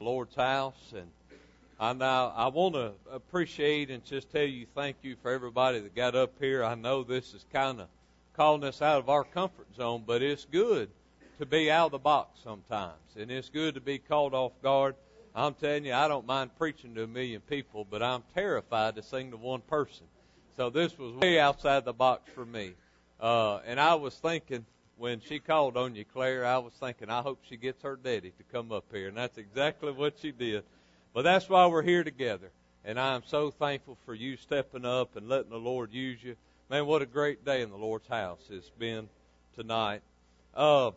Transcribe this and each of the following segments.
Lord's house, and I now I want to appreciate and just tell you thank you for everybody that got up here. I know this is kind of calling us out of our comfort zone, but it's good to be out of the box sometimes, and it's good to be caught off guard. I'm telling you, I don't mind preaching to a million people, but I'm terrified to sing to one person. So this was way outside the box for me. Uh, and I was thinking, when she called on you, Claire, I was thinking, I hope she gets her daddy to come up here. And that's exactly what she did. But that's why we're here together. And I am so thankful for you stepping up and letting the Lord use you. Man, what a great day in the Lord's house it's been tonight. Uh,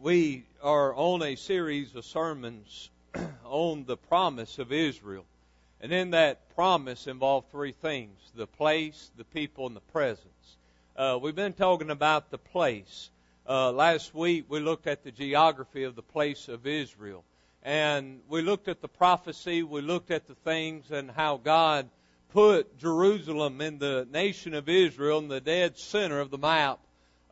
we are on a series of sermons on the promise of Israel. And in that promise involved three things the place, the people, and the presence. Uh, we've been talking about the place. Uh, last week we looked at the geography of the place of Israel. And we looked at the prophecy, we looked at the things and how God put Jerusalem in the nation of Israel in the dead center of the map.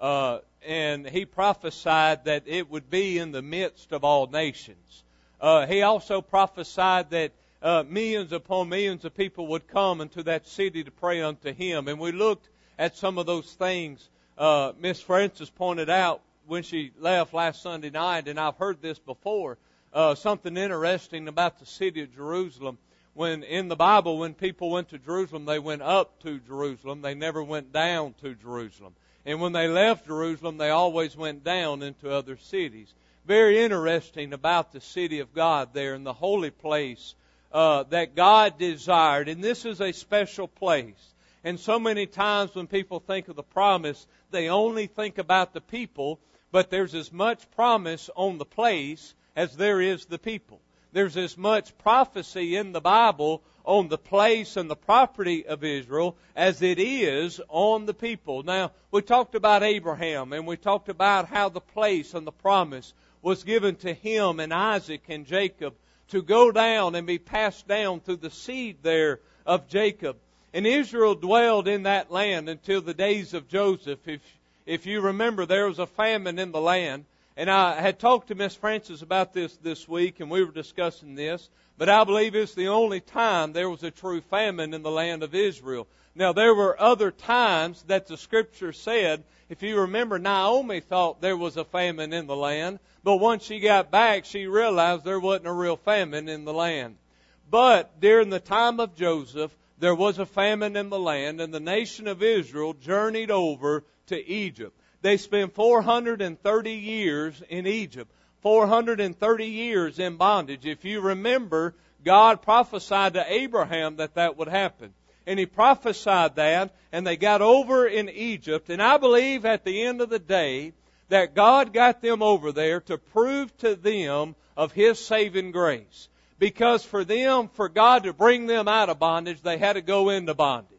Uh, and he prophesied that it would be in the midst of all nations. Uh, he also prophesied that uh, millions upon millions of people would come into that city to pray unto him. And we looked at some of those things. Uh, Miss Francis pointed out when she left last Sunday night, and I've heard this before, uh, something interesting about the city of Jerusalem. When in the Bible, when people went to Jerusalem, they went up to Jerusalem. They never went down to Jerusalem. And when they left Jerusalem, they always went down into other cities. Very interesting about the city of God there in the holy place uh, that God desired. And this is a special place. And so many times when people think of the promise, they only think about the people, but there's as much promise on the place as there is the people. There's as much prophecy in the Bible on the place and the property of Israel as it is on the people. Now, we talked about Abraham and we talked about how the place and the promise was given to him and Isaac and Jacob to go down and be passed down through the seed there of Jacob. And Israel dwelled in that land until the days of Joseph. If, if you remember, there was a famine in the land. And I had talked to Miss Francis about this this week, and we were discussing this. But I believe it's the only time there was a true famine in the land of Israel. Now, there were other times that the scripture said, if you remember, Naomi thought there was a famine in the land, but once she got back, she realized there wasn't a real famine in the land. But during the time of Joseph, there was a famine in the land, and the nation of Israel journeyed over to Egypt. They spent 430 years in Egypt, 430 years in bondage. If you remember, God prophesied to Abraham that that would happen. And he prophesied that, and they got over in Egypt. And I believe at the end of the day that God got them over there to prove to them of His saving grace. Because for them, for God to bring them out of bondage, they had to go into bondage.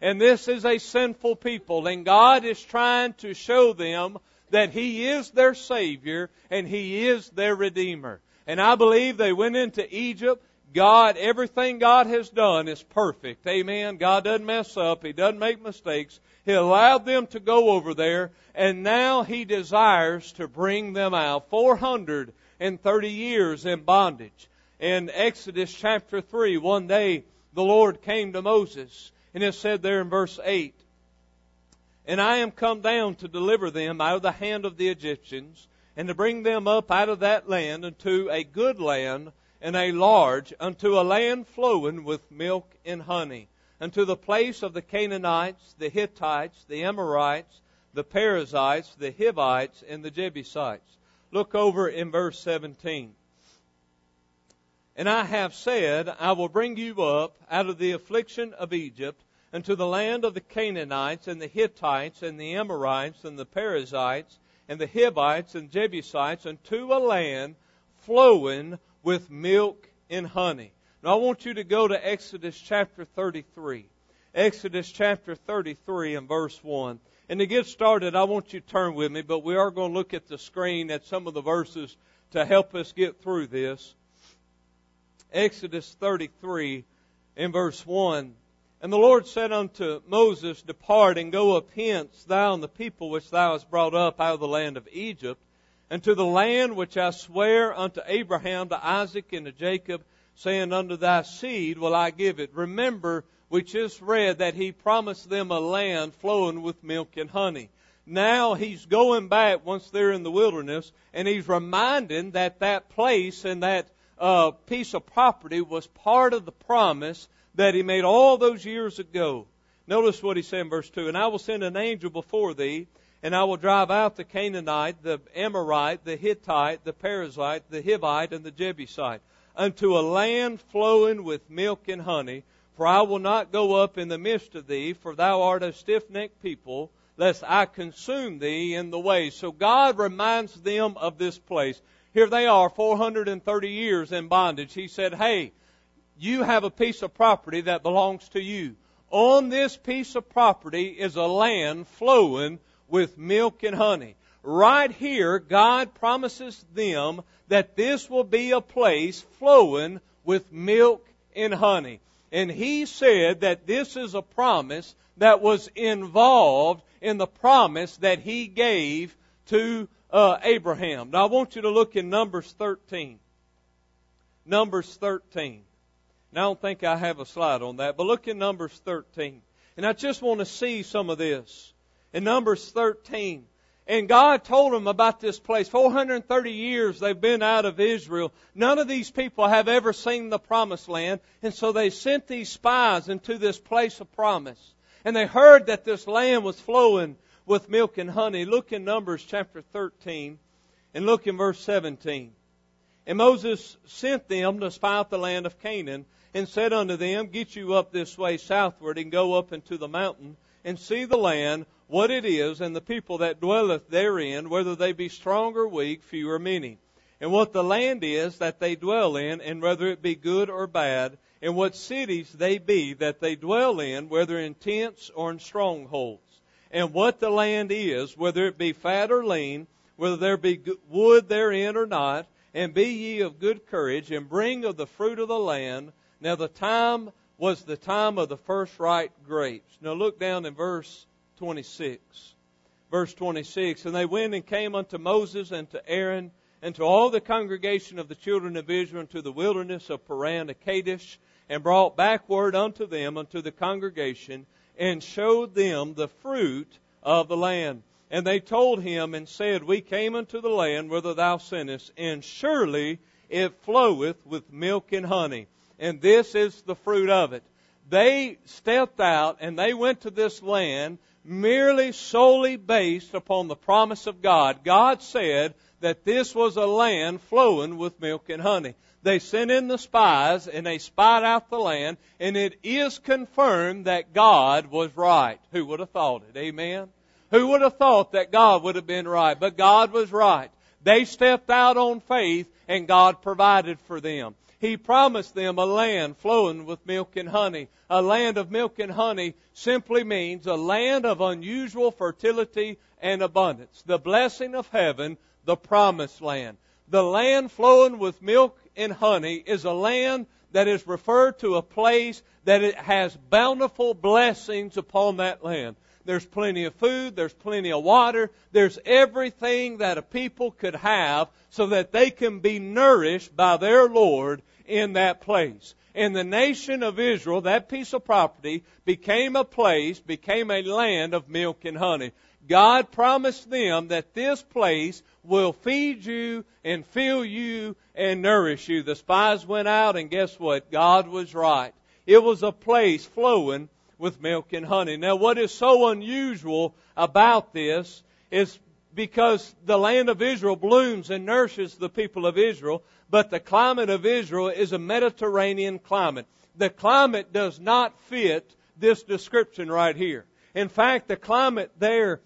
And this is a sinful people, and God is trying to show them that He is their Savior and He is their Redeemer. And I believe they went into Egypt. God, everything God has done is perfect. Amen. God doesn't mess up. He doesn't make mistakes. He allowed them to go over there, and now He desires to bring them out. 430 years in bondage in Exodus chapter 3, one day the Lord came to Moses, and it said there in verse 8, And I am come down to deliver them out of the hand of the Egyptians, and to bring them up out of that land unto a good land, and a large, unto a land flowing with milk and honey, unto the place of the Canaanites, the Hittites, the Amorites, the Perizzites, the Hivites, and the Jebusites. Look over in verse 17. And I have said, I will bring you up out of the affliction of Egypt into the land of the Canaanites and the Hittites and the Amorites and the Perizzites and the Hivites and Jebusites unto a land flowing with milk and honey. Now I want you to go to Exodus chapter 33. Exodus chapter 33 and verse 1. And to get started, I want you to turn with me, but we are going to look at the screen at some of the verses to help us get through this. Exodus 33 in verse 1. And the Lord said unto Moses, Depart and go up hence, thou and the people which thou hast brought up out of the land of Egypt, and to the land which I swear unto Abraham, to Isaac, and to Jacob, saying, Unto thy seed will I give it. Remember, we just read that he promised them a land flowing with milk and honey. Now he's going back once they're in the wilderness, and he's reminding that that place and that uh, piece of property was part of the promise that he made all those years ago. Notice what he said in verse 2 And I will send an angel before thee, and I will drive out the Canaanite, the Amorite, the Hittite, the Perizzite, the Hivite, and the Jebusite, unto a land flowing with milk and honey. For I will not go up in the midst of thee, for thou art a stiff necked people, lest I consume thee in the way. So God reminds them of this place. Here they are, 430 years in bondage. He said, Hey, you have a piece of property that belongs to you. On this piece of property is a land flowing with milk and honey. Right here, God promises them that this will be a place flowing with milk and honey. And he said that this is a promise that was involved in the promise that he gave to uh, Abraham. Now I want you to look in Numbers 13. Numbers 13. Now I don't think I have a slide on that, but look in Numbers 13. And I just want to see some of this in Numbers 13. And God told them about this place. 430 years they've been out of Israel. None of these people have ever seen the promised land. And so they sent these spies into this place of promise. And they heard that this land was flowing with milk and honey. Look in Numbers chapter 13 and look in verse 17. And Moses sent them to spy out the land of Canaan and said unto them, Get you up this way southward and go up into the mountain and see the land what it is, and the people that dwelleth therein, whether they be strong or weak, few or many, and what the land is that they dwell in, and whether it be good or bad, and what cities they be that they dwell in, whether in tents or in strongholds, and what the land is, whether it be fat or lean, whether there be wood therein or not, and be ye of good courage, and bring of the fruit of the land. Now the time was the time of the first ripe grapes. Now look down in verse 26. Verse 26. And they went and came unto Moses and to Aaron and to all the congregation of the children of Israel into the wilderness of Paran to Kadesh, and brought backward unto them unto the congregation, and showed them the fruit of the land. And they told him and said, We came unto the land whither thou sentest, and surely it floweth with milk and honey. And this is the fruit of it. They stepped out and they went to this land merely solely based upon the promise of God. God said that this was a land flowing with milk and honey. They sent in the spies and they spied out the land and it is confirmed that God was right. Who would have thought it? Amen. Who would have thought that God would have been right? But God was right. They stepped out on faith and God provided for them. He promised them a land flowing with milk and honey. A land of milk and honey simply means a land of unusual fertility and abundance. The blessing of heaven, the promised land. The land flowing with milk and honey is a land that is referred to a place that it has bountiful blessings upon that land. There's plenty of food. There's plenty of water. There's everything that a people could have so that they can be nourished by their Lord in that place. And the nation of Israel, that piece of property, became a place, became a land of milk and honey. God promised them that this place will feed you and fill you and nourish you. The spies went out and guess what? God was right. It was a place flowing with milk and honey. Now, what is so unusual about this is because the land of Israel blooms and nourishes the people of Israel, but the climate of Israel is a Mediterranean climate. The climate does not fit this description right here. In fact, the climate there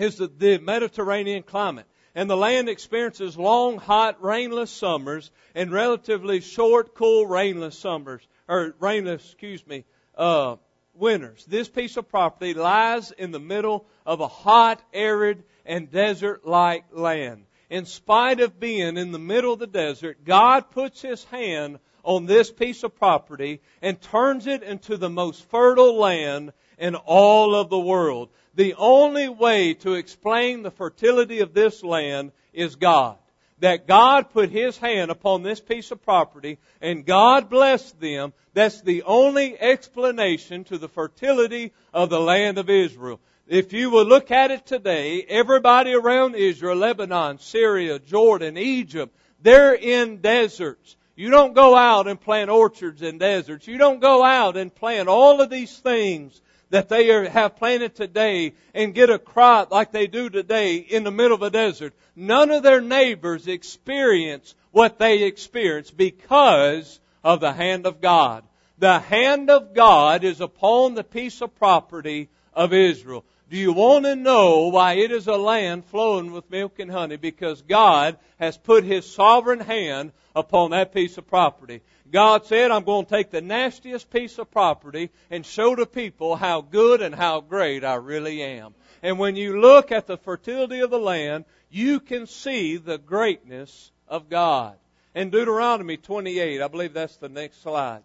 is the Mediterranean climate. And the land experiences long, hot, rainless summers and relatively short, cool, rainless summers, or rainless, excuse me, uh, winters. This piece of property lies in the middle of a hot, arid, and desert like land. In spite of being in the middle of the desert, God puts His hand on this piece of property and turns it into the most fertile land in all of the world. The only way to explain the fertility of this land is God. That God put His hand upon this piece of property and God blessed them. That's the only explanation to the fertility of the land of Israel. If you will look at it today, everybody around Israel, Lebanon, Syria, Jordan, Egypt, they're in deserts. You don't go out and plant orchards in deserts. You don't go out and plant all of these things that they are, have planted today and get a crop like they do today in the middle of a desert. None of their neighbors experience what they experience because of the hand of God. The hand of God is upon the piece of property of Israel. Do you want to know why it is a land flowing with milk and honey? Because God has put His sovereign hand upon that piece of property. God said, I'm going to take the nastiest piece of property and show the people how good and how great I really am. And when you look at the fertility of the land, you can see the greatness of God. In Deuteronomy 28, I believe that's the next slide.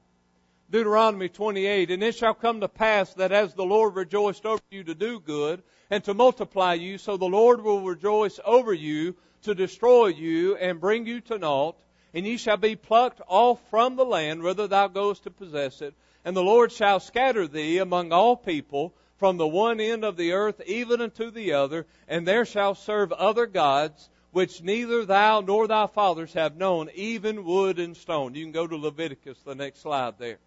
Deuteronomy 28, and it shall come to pass that as the Lord rejoiced over you to do good and to multiply you, so the Lord will rejoice over you to destroy you and bring you to naught, and ye shall be plucked off from the land whither thou goest to possess it, and the Lord shall scatter thee among all people from the one end of the earth even unto the other, and there shall serve other gods which neither thou nor thy fathers have known, even wood and stone. You can go to Leviticus, the next slide there.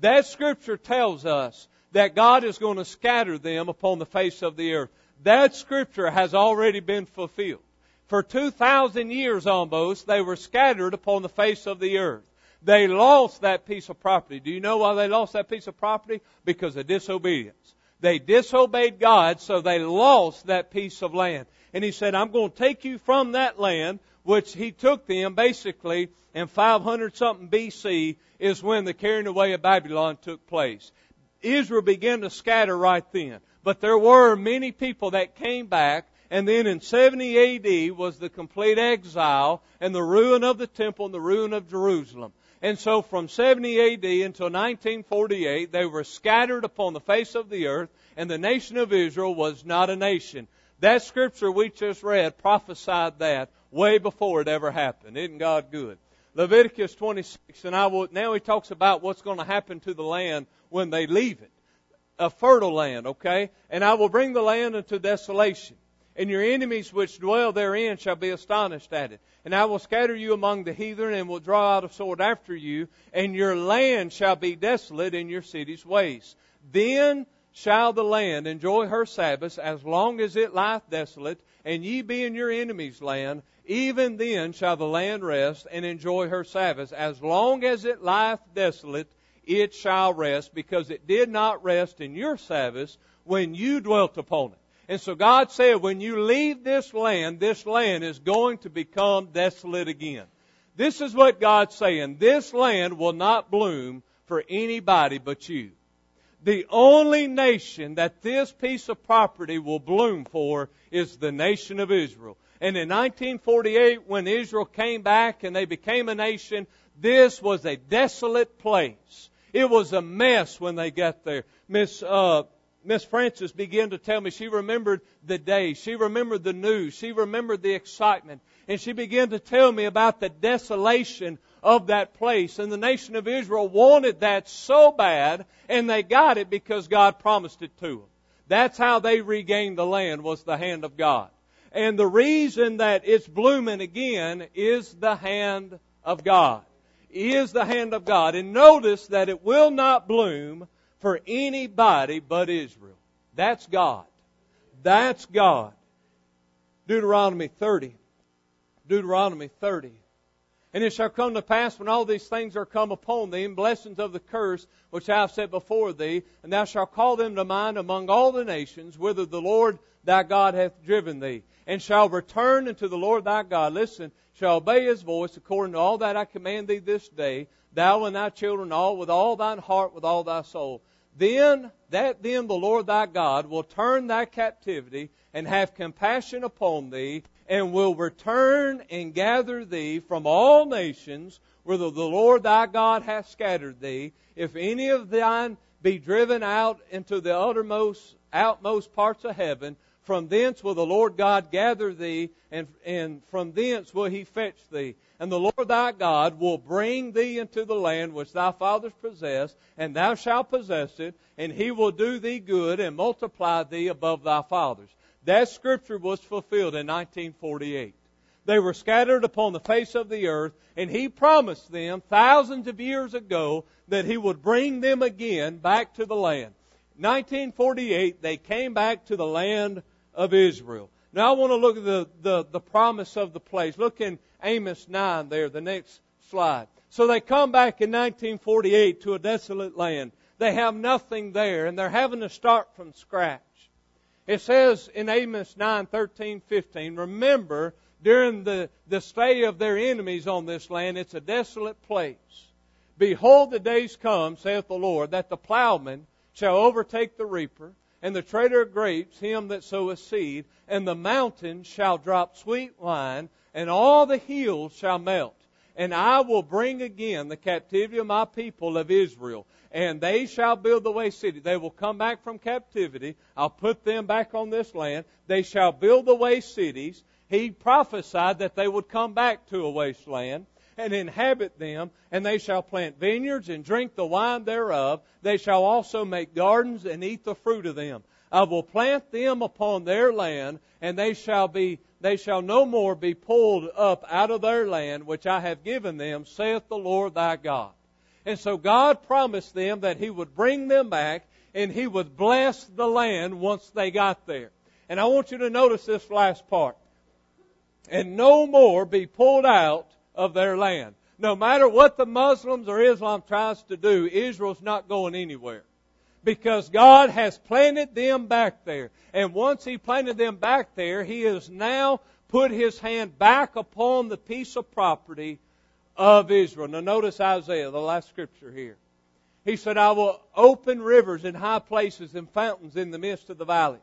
That scripture tells us that God is going to scatter them upon the face of the earth. That scripture has already been fulfilled. For 2,000 years almost, they were scattered upon the face of the earth. They lost that piece of property. Do you know why they lost that piece of property? Because of disobedience. They disobeyed God, so they lost that piece of land. And He said, I'm going to take you from that land, which He took them basically in 500 something BC is when the carrying away of Babylon took place. Israel began to scatter right then. But there were many people that came back, and then in 70 AD was the complete exile and the ruin of the temple and the ruin of Jerusalem. And so from 70 AD until 1948, they were scattered upon the face of the earth, and the nation of Israel was not a nation. That scripture we just read prophesied that way before it ever happened. Isn't God good? Leviticus 26, and I will, now he talks about what's going to happen to the land when they leave it. A fertile land, okay? And I will bring the land into desolation. And your enemies which dwell therein shall be astonished at it. And I will scatter you among the heathen and will draw out a sword after you, and your land shall be desolate in your cities' waste. Then shall the land enjoy her Sabbaths as long as it lieth desolate, and ye be in your enemies' land, even then shall the land rest and enjoy her Sabbaths. As long as it lieth desolate, it shall rest, because it did not rest in your Sabbaths when you dwelt upon it. And so God said, when you leave this land, this land is going to become desolate again. This is what God's saying. This land will not bloom for anybody but you. The only nation that this piece of property will bloom for is the nation of Israel. And in 1948, when Israel came back and they became a nation, this was a desolate place. It was a mess when they got there. Miss uh, Miss Francis began to tell me she remembered the day, she remembered the news, she remembered the excitement, and she began to tell me about the desolation of that place. And the nation of Israel wanted that so bad, and they got it because God promised it to them. That's how they regained the land was the hand of God. And the reason that it's blooming again is the hand of God. Is the hand of God. And notice that it will not bloom for anybody but Israel. That's God. That's God. Deuteronomy 30. Deuteronomy 30. And it shall come to pass when all these things are come upon thee, and blessings of the curse which I have set before thee, and thou shalt call them to mind among all the nations, whither the Lord thy God hath driven thee and shall return unto the Lord thy God. Listen, shall obey his voice according to all that I command thee this day, thou and thy children all with all thine heart, with all thy soul. Then, that then the Lord thy God will turn thy captivity and have compassion upon thee, and will return and gather thee from all nations whither the Lord thy God hath scattered thee. If any of thine be driven out into the uttermost, outmost parts of heaven. From thence will the Lord God gather thee, and, and from thence will he fetch thee. And the Lord thy God will bring thee into the land which thy fathers possessed, and thou shalt possess it, and he will do thee good and multiply thee above thy fathers. That scripture was fulfilled in 1948. They were scattered upon the face of the earth, and he promised them thousands of years ago that he would bring them again back to the land. 1948, they came back to the land of Israel. Now I want to look at the, the, the promise of the place. Look in Amos 9 there, the next slide. So they come back in 1948 to a desolate land. They have nothing there, and they're having to start from scratch. It says in Amos 9, 13, 15, remember, during the, the stay of their enemies on this land, it's a desolate place. Behold, the days come, saith the Lord, that the plowman shall overtake the reaper, and the trader of grapes him that soweth seed, and the mountains shall drop sweet wine, and all the hills shall melt. And I will bring again the captivity of my people of Israel, and they shall build the waste city. They will come back from captivity. I'll put them back on this land. They shall build the waste cities. He prophesied that they would come back to a wasteland and inhabit them, and they shall plant vineyards and drink the wine thereof. They shall also make gardens and eat the fruit of them. I will plant them upon their land, and they shall be they shall no more be pulled up out of their land which I have given them, saith the Lord thy God. And so God promised them that He would bring them back and He would bless the land once they got there. And I want you to notice this last part. And no more be pulled out of their land. No matter what the Muslims or Islam tries to do, Israel's not going anywhere. Because God has planted them back there. And once He planted them back there, He has now put His hand back upon the piece of property of Israel. Now notice Isaiah, the last scripture here. He said, I will open rivers in high places and fountains in the midst of the valleys.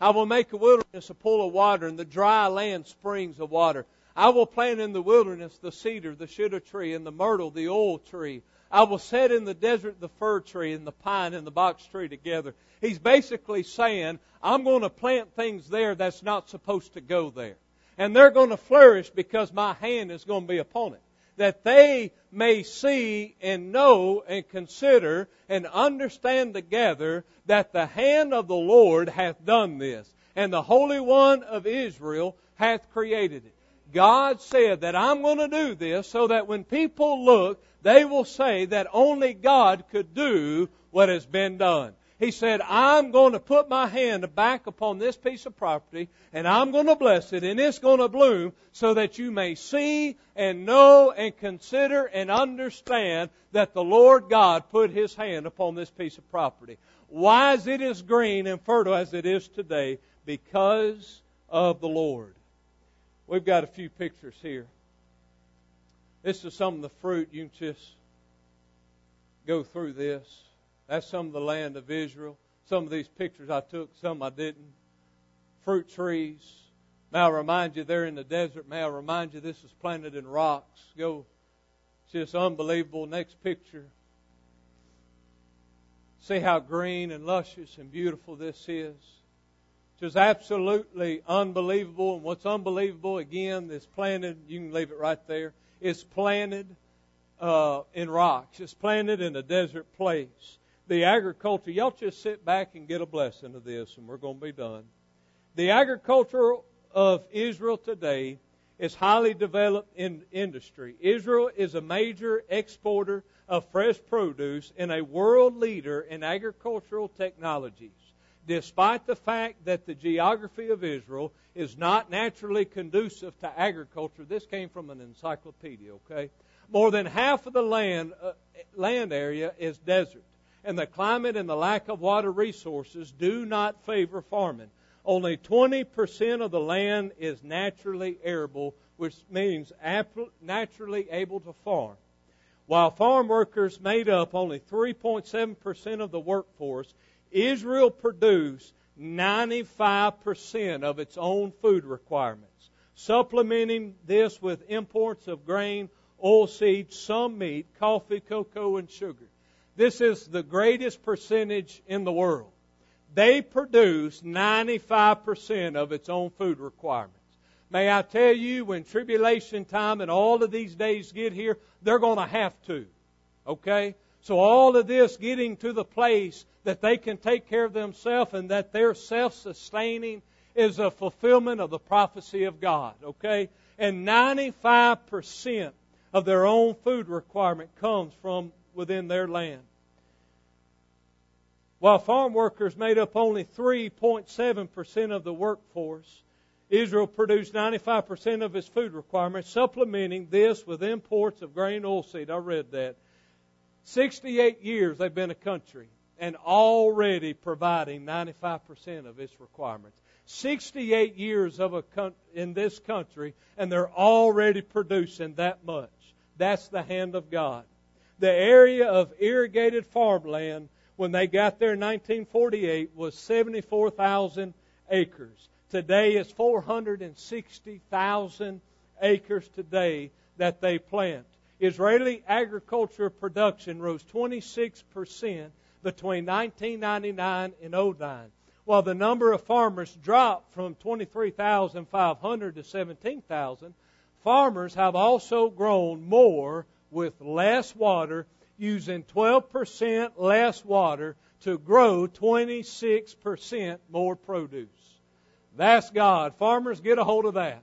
I will make a wilderness a pool of water and the dry land springs of water. I will plant in the wilderness the cedar, the shittim tree, and the myrtle, the oil tree. I will set in the desert the fir tree and the pine and the box tree together. He's basically saying, I'm going to plant things there that's not supposed to go there. And they're going to flourish because my hand is going to be upon it. That they may see and know and consider and understand together that the hand of the Lord hath done this, and the Holy One of Israel hath created it. God said that I'm going to do this so that when people look, they will say that only God could do what has been done. He said, I'm going to put my hand back upon this piece of property and I'm going to bless it and it's going to bloom so that you may see and know and consider and understand that the Lord God put His hand upon this piece of property. Why is it as green and fertile as it is today? Because of the Lord. We've got a few pictures here. This is some of the fruit. You can just go through this. That's some of the land of Israel. Some of these pictures I took, some I didn't. Fruit trees. May I remind you, they're in the desert. May I remind you, this is planted in rocks. Go. It's just unbelievable. Next picture. See how green and luscious and beautiful this is just absolutely unbelievable. And what's unbelievable, again, is planted, you can leave it right there, it's planted uh, in rocks. It's planted in a desert place. The agriculture, y'all just sit back and get a blessing of this, and we're going to be done. The agriculture of Israel today is highly developed in industry. Israel is a major exporter of fresh produce and a world leader in agricultural technologies despite the fact that the geography of Israel is not naturally conducive to agriculture. This came from an encyclopedia, okay? More than half of the land, uh, land area is desert, and the climate and the lack of water resources do not favor farming. Only 20% of the land is naturally arable, which means naturally able to farm. While farm workers made up only 3.7% of the workforce, Israel produced 95% of its own food requirements, supplementing this with imports of grain, oilseeds, some meat, coffee, cocoa, and sugar. This is the greatest percentage in the world. They produce 95% of its own food requirements. May I tell you, when tribulation time and all of these days get here, they're going to have to. Okay? So all of this getting to the place that they can take care of themselves and that they're self-sustaining is a fulfillment of the prophecy of God. Okay? And 95% of their own food requirement comes from within their land. While farm workers made up only 3.7% of the workforce, Israel produced 95% of its food requirements, supplementing this with imports of grain oilseed. I read that. 68 years they've been a country and already providing 95% of its requirements. 68 years of a in this country and they're already producing that much. That's the hand of God. The area of irrigated farmland when they got there in 1948 was 74,000 acres. Today it's 460,000 acres today that they plant. Israeli agriculture production rose 26% between 1999 and 09, while the number of farmers dropped from 23,500 to 17,000. Farmers have also grown more with less water using 12% less water to grow 26% more produce. That's God. Farmers, get a hold of that.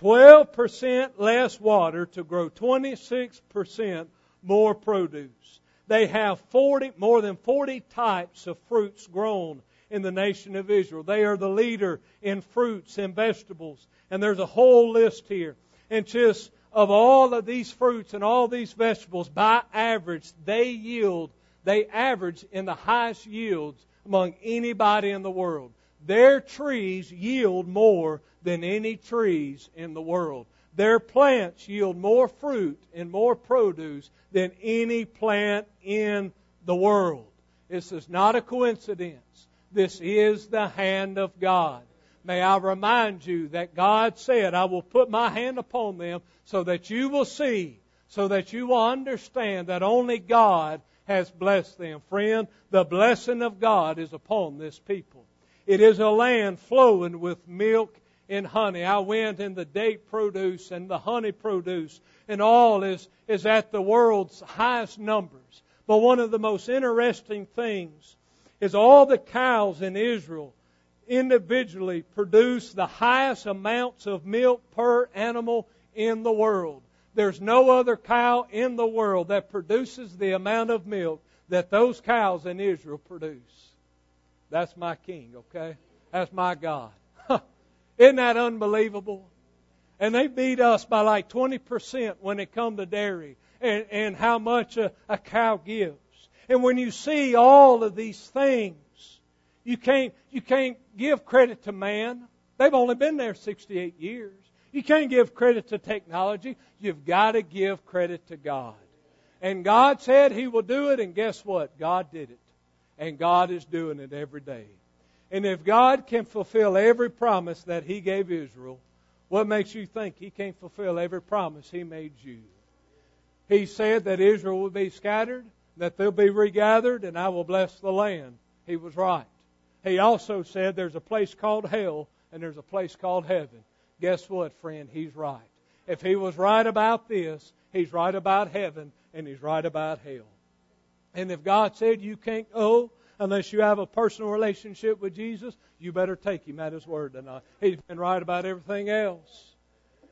12% less water to grow 26% more produce. They have 40, more than 40 types of fruits grown in the nation of Israel. They are the leader in fruits and vegetables. And there's a whole list here. And just of all of these fruits and all these vegetables, by average, they yield, they average in the highest yields among anybody in the world. Their trees yield more than any trees in the world. Their plants yield more fruit and more produce than any plant in the world. This is not a coincidence. This is the hand of God. May I remind you that God said, I will put my hand upon them so that you will see, so that you will understand that only God has blessed them. Friend, the blessing of God is upon this people. It is a land flowing with milk and honey. I went in the date produce and the honey produce, and all is, is at the world's highest numbers. But one of the most interesting things is all the cows in Israel individually produce the highest amounts of milk per animal in the world. There's no other cow in the world that produces the amount of milk that those cows in Israel produce. That's my king, okay? That's my God. Isn't that unbelievable? And they beat us by like 20% when it come to dairy and, and how much a, a cow gives. And when you see all of these things, you can't, you can't give credit to man. They've only been there 68 years. You can't give credit to technology. You've got to give credit to God. And God said He will do it, and guess what? God did it. And God is doing it every day. And if God can fulfill every promise that He gave Israel, what makes you think He can't fulfill every promise He made you? He said that Israel would be scattered, that they'll be regathered, and I will bless the land. He was right. He also said there's a place called hell and there's a place called heaven. Guess what, friend? He's right. If he was right about this, he's right about heaven and he's right about hell. And if God said you can't go unless you have a personal relationship with Jesus, you better take him at his word tonight. He's been right about everything else.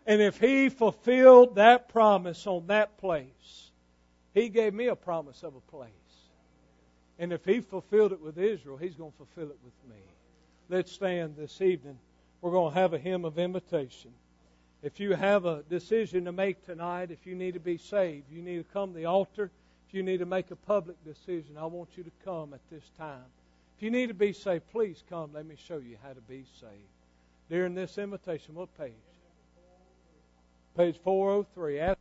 And if he fulfilled that promise on that place, he gave me a promise of a place. And if he fulfilled it with Israel, he's going to fulfill it with me. Let's stand this evening. We're going to have a hymn of invitation. If you have a decision to make tonight, if you need to be saved, you need to come to the altar. If you need to make a public decision, I want you to come at this time. If you need to be saved, please come. Let me show you how to be saved. During this invitation, what page? Page 403.